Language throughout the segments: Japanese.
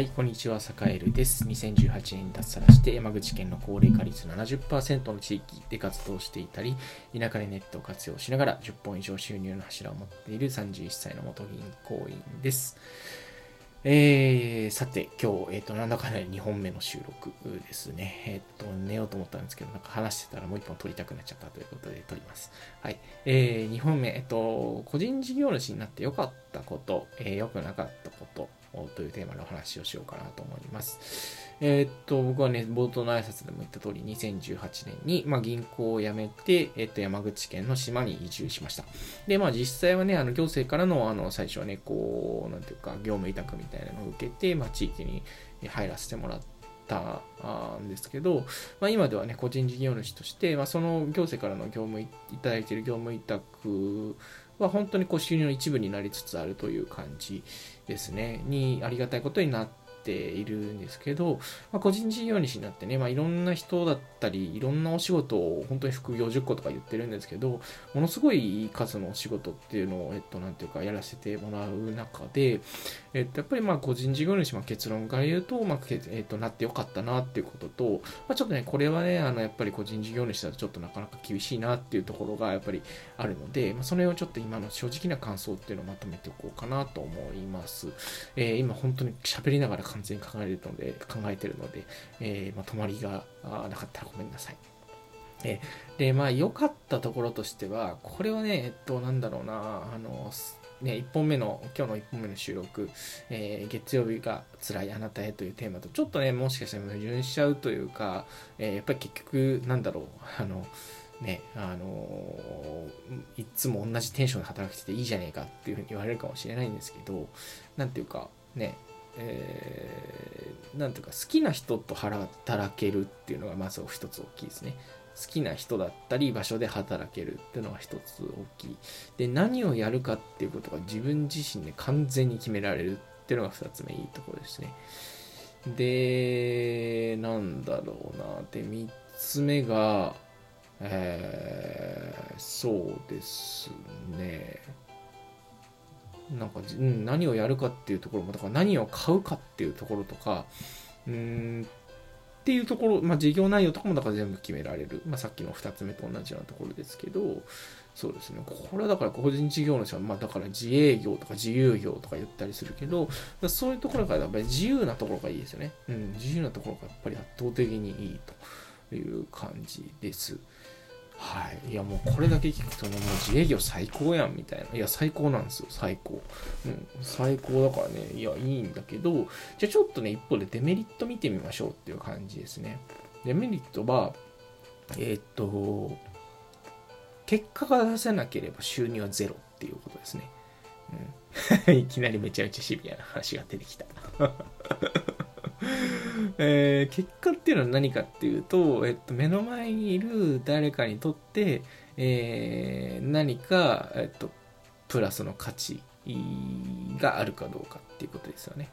はい、こんにちは、サカエルです。2018年に脱サラして山口県の高齢化率70%の地域で活動していたり、田舎でネットを活用しながら10本以上収入の柱を持っている31歳の元銀行員です。えー、さて、今日、えっ、と、なんだかんだ2本目の収録ですね。えっ、と、寝ようと思ったんですけど、なんか話してたらもう1本撮りたくなっちゃったということで撮ります。はい。えー、2本目、えっ、と、個人事業主になって良かったこと、えー、良くなかったこと、というテーマのお話をしようかなと思います。えーっと、僕はね、冒頭の挨拶でも言った通り、2018年に、まあ、銀行を辞めて、えっと、山口県の島に移住しました。で、まあ、実際はね、あの、行政からの、あの、最初はね、こう、なんていうか、業務委託みたいなのを受けて、まあ、地域に入らせてもらったんですけど、まあ、今ではね、個人事業主として、まあ、その行政からの業務いただいている業務委託は本当にこう収入の一部になりつつあるという感じですね、にありがたいことになっているんですけど、まあ、個人事業主になってね、まあ、いろんな人だったり、いろんなお仕事を本当に副業10個とか言ってるんですけど、ものすごい数のお仕事っていうのを、えっと、なんていうか、やらせてもらう中で、えっと、やっぱりまあ個人事業主、まあ、結論から言うと、まあえっと、なってよかったなっていうことと、まあ、ちょっとね、これはね、あのやっぱり個人事業主だとちょっとなかなか厳しいなっていうところがやっぱりあるので、まあ、それをちょっと今の正直な感想っていうのをまとめておこうかなと思います。えー今本当に喋りながら完全に考えるので考えてるので、えーまあ、止まりがなかったらごめんなさい。えーで、まあ、良かったところとしては、これはね、えっと、なんだろうな、あの、ね、1本目の、今日の1本目の収録、えー月曜日が辛いあなたへというテーマと、ちょっとね、もしかしたら矛盾しちゃうというか、えーやっぱり結局、なんだろう、あの、ね、あのいつも同じテンションで働きてていいじゃねえかっていうふうに言われるかもしれないんですけど、なんていうか、ね、えーなんていうか、好きな人と働けるっていうのがまず一つ大きいですね。好きな人だったり場所で働けるっていうのが一つ大きい。で、何をやるかっていうことが自分自身で完全に決められるっていうのが二つ目いいところですね。で、なんだろうな。で、三つ目が、えーそうですね。なんか、うん、何をやるかっていうところも、だから何を買うかっていうところとか、うん、っていうところ、まあ、事業内容とかもだから全部決められる。まあ、さっきの2つ目と同じようなところですけど、そうですね。これはだから個人事業主は、まあ、だから自営業とか自由業とか言ったりするけど、そういうところからやっぱり自由なところがいいですよね。うん、自由なところがやっぱり圧倒的にいいという感じです。はい。いや、もうこれだけ聞くとね、もう自営業最高やんみたいな。いや、最高なんですよ、最高。うん、最高だからね、いや、いいんだけど、じゃあちょっとね、一方でデメリット見てみましょうっていう感じですね。デメリットは、えーっと、結果が出せなければ収入はゼロっていうことですね。うん、いきなりめちゃめちゃシビアな話が出てきた。えー結果っていうのは何かっていうと、えっと、目の前にいる誰かにとって、えー何か、えっと、プラスの価値があるかどうかっていうことですよね。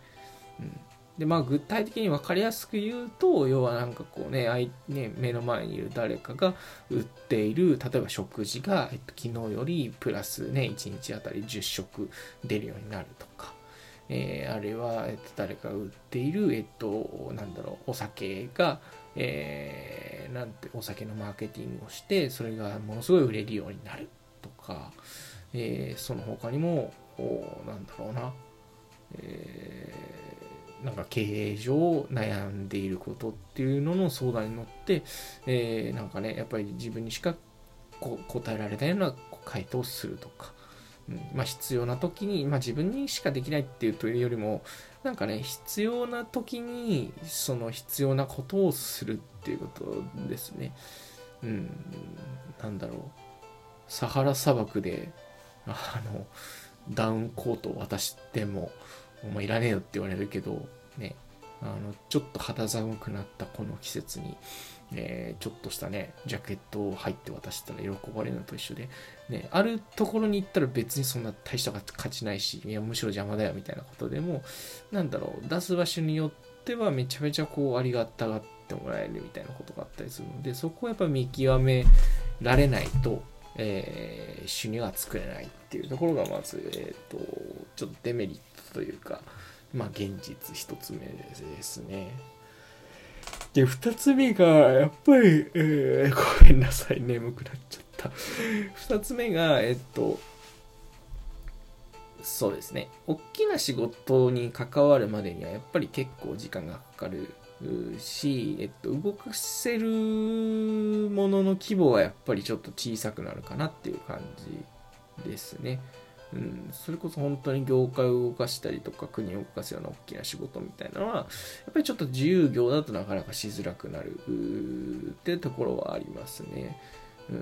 うん、でまあ具体的に分かりやすく言うと要はなんかこうねあいね目の前にいる誰かが売っている例えば食事が、えっと、昨日よりプラスね1日あたり10食出るようになるとか。えーあるいは、えっと、誰かが売っている、えっと、なんだろう、お酒が、えーなんて、お酒のマーケティングをして、それがものすごい売れるようになるとか、えーその他にも、おなんだろうな、えーなんか経営上悩んでいることっていうのの相談に乗って、えーなんかね、やっぱり自分にしかこ答えられないような回答をするとか、まあ、必要な時に、まあ、自分にしかできないっていうというよりもなんかね必要な時にその必要なことをするっていうことですね。うん、なんだろうサハラ砂漠であのダウンコートを渡しても「お前いらねえよ」って言われるけどねあのちょっと肌寒くなったこの季節に、えーちょっとしたねジャケットを入って渡したら喜ばれるのと一緒で、ね、あるところに行ったら別にそんな大した価値ないしいやむしろ邪魔だよみたいなことでもなんだろう出す場所によってはめちゃめちゃこうありがたがってもらえるみたいなことがあったりするのでそこをやっぱ見極められないと、えー収入が作れないっていうところがまず、えー、とちょっとデメリットというかまあ現実一つ目ですね。で、二つ目が、やっぱり、えー、ごめんなさい、眠くなっちゃった。二つ目が、えっと、そうですね。大きな仕事に関わるまでには、やっぱり結構時間がかかるし、えっと、動かせるものの規模はやっぱりちょっと小さくなるかなっていう感じですね。うん、それこそ本当に業界を動かしたりとか国を動かすような大きな仕事みたいなのはやっぱりちょっと自由業だとなかなかしづらくなるってところはありますね。うん、う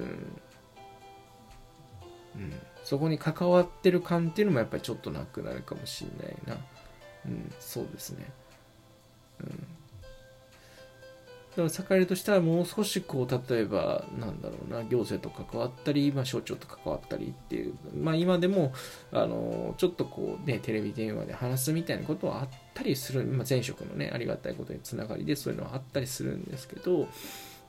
ん、そこに関わってる感っていうのもやっぱりちょっとなくなるかもしれないな。うん、そうですね。うんだから栄えるとしたらもう少しこう例えばなんだろうな行政と関わったり、まあ、省庁と関わったりっていう、まあ、今でもあのちょっとこうねテレビ電話で話すみたいなことはあったりする、まあ、前職のねありがたいことにつながりでそういうのはあったりするんですけど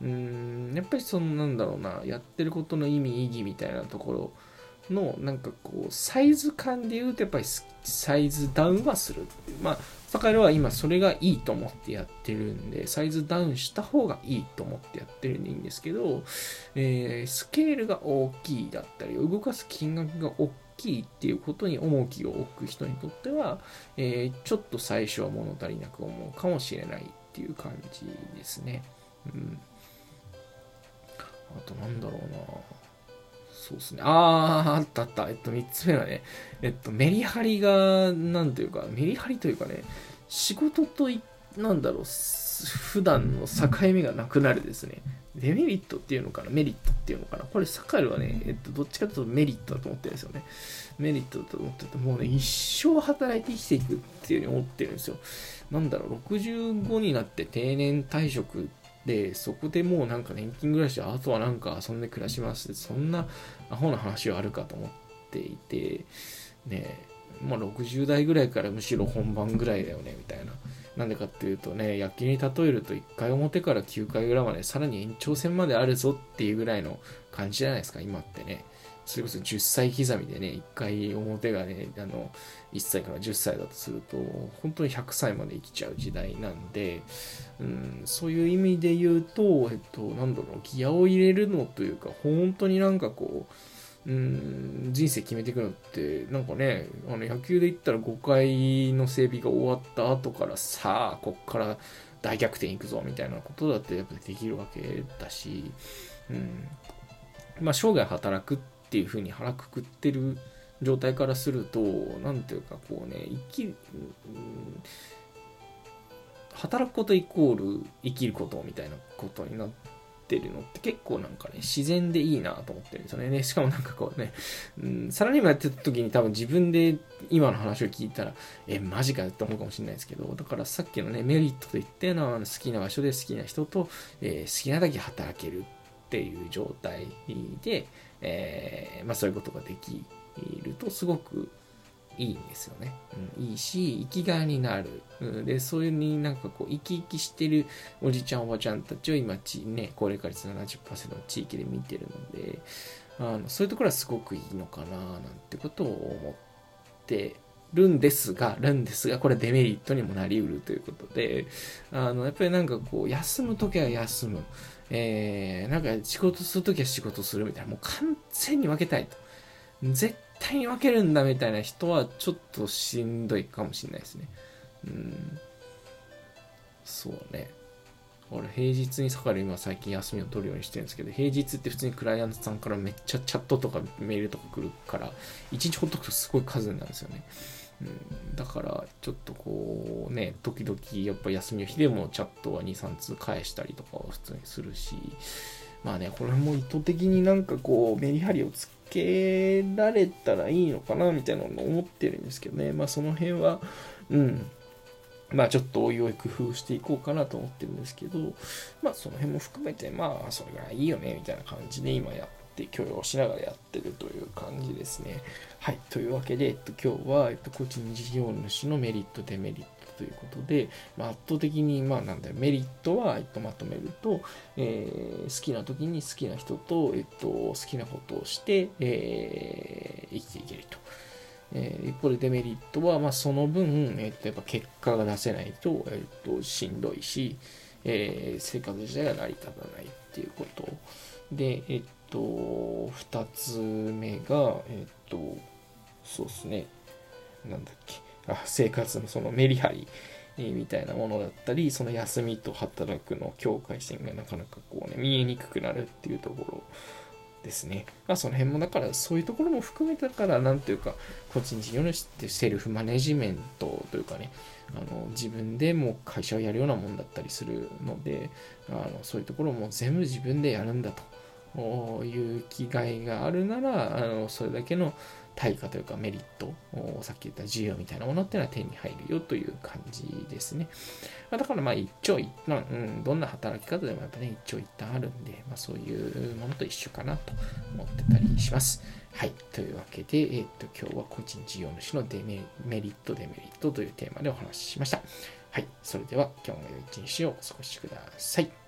うんやっぱりそのなんだろうなやってることの意味意義みたいなところのなんかこうサイズ感で言うとやっぱりサイズダウンはするっていうまあ坂井は今それがいいと思ってやってるんでサイズダウンした方がいいと思ってやってるんでいいんですけど、えー、スケールが大きいだったり動かす金額が大きいっていうことに重きを置く人にとっては、えー、ちょっと最初は物足りなく思うかもしれないっていう感じですね。うん。あとなんだろうなそうですね。あー、あったあった。えっと、3つ目はね、えっと、メリハリが、なんというか、メリハリというかね、仕事とい、なんだろう、普段の境目がなくなるですね。デメリットっていうのかなメリットっていうのかなこれ、サカルはね、えっと、どっちかというとメリットだと思ってるんですよね。メリットだと思ってて、もうね、一生働いて生きていくっていうふうに思ってるんですよ。なんだろう、65になって定年退職で、そこでもうなんか年金暮らし、あとはなんか遊んで暮らしますそんなアホな話はあるかと思っていて、ねまあ60代ぐらいからむしろ本番ぐらいだよね、みたいな。なんでかっていうとね、野球に例えると1回表から9回裏までさらに延長戦まであるぞっていうぐらいの感じじゃないですか、今ってね。それこそ10歳刻みでね、1回表がね、あの、1歳から10歳だとすると、本当に100歳まで生きちゃう時代なんで、うん、そういう意味で言うと、えっと、なんだろう、ギアを入れるのというか、本当になんかこう、うん、人生決めていくのって、なんかね、あの野球で言ったら5回の整備が終わった後からさあ、こっから大逆転いくぞみたいなことだってやっぱできるわけだし、うん、まあ生涯働くってていうふうに腹くくってる状態からすると、なんていうかこうね、生きる、働くことイコール生きることみたいなことになってるのって結構なんかね、自然でいいなと思ってるんですよね。しかもなんかこうね、うん、サラリーマンやってた時に多分自分で今の話を聞いたら、え、マジかって思うかもしれないですけど、だからさっきのね、メリットと言ったような好きな場所で好きな人と、えー、好きなだけ働けるっていう状態で、えー、まあそういうことができるとすごくいいんですよね。うん、いいし、生きがいになる。うん、で、そういうになんかこう、生き生きしてるおじちゃんおばちゃんたちを今、ちね、高齢化率70%の地域で見てるので、あのそういうところはすごくいいのかな、なんてことを思ってるんですが、るんですが、これデメリットにもなりうるということで、あの、やっぱりなんかこう、休むときは休む。えー、なんか仕事するときは仕事するみたいな、もう完全に分けたいと。絶対に分けるんだみたいな人はちょっとしんどいかもしれないですね。うん。そうね。俺、平日に盛る今最近休みを取るようにしてるんですけど、平日って普通にクライアントさんからめっちゃチャットとかメールとか来るから、1日ほっとくとすごい数になるんですよね。うん、だからちょっとこうね時々やっぱ休みの日でもチャットは23通返したりとかは普通にするしまあねこれも意図的になんかこうメリハリをつけられたらいいのかなみたいなのを思ってるんですけどね。まあその辺はうん。まあちょっとおいおい工夫していこうかなと思ってるんですけどまあその辺も含めてまあそれぐらいいいよねみたいな感じで今やっって許容しながらやってるという感じですね。はい。というわけで、えっと、今日は、えっと、個人事業主のメリット、デメリットということで、まあ、圧倒的に、まあ、なんだ、メリットは、えっと、まとめると、えー、好きな時に好きな人と、えっと、好きなことをして、えー、生きていけると。えー、一方でデメリットは、まあ、その分、えー、とやっぱ結果が出せないと,、えー、としんどいし、えー、生活自体が成り立たないっていうことで、えっ、と、2つ目が、えっ、と、そうですね、なんだっけ、あ生活のそのメリハリみたいなものだったり、その休みと働くの境界線がなかなかこうね、見えにくくなるっていうところですね。まあその辺もだからそういうところも含めたから、なんというか、個人事業主ってセルフマネジメントというかね、あの自分でもう会社をやるようなもんだったりするので、あのそういうところも全部自分でやるんだと。いう気概があるなら、あのそれだけの対価というかメリット、さっき言った需要みたいなものっていうのは手に入るよという感じですね。ま、だからまあ一長一短、うん、どんな働き方でもやっぱね、一長一短あるんで、まあ、そういうものと一緒かなと思ってたりします。はい。というわけで、えー、っと、今日は個人事業主のデメメリット、デメリットというテーマでお話ししました。はい。それでは今日も良い一日をお過ごしください。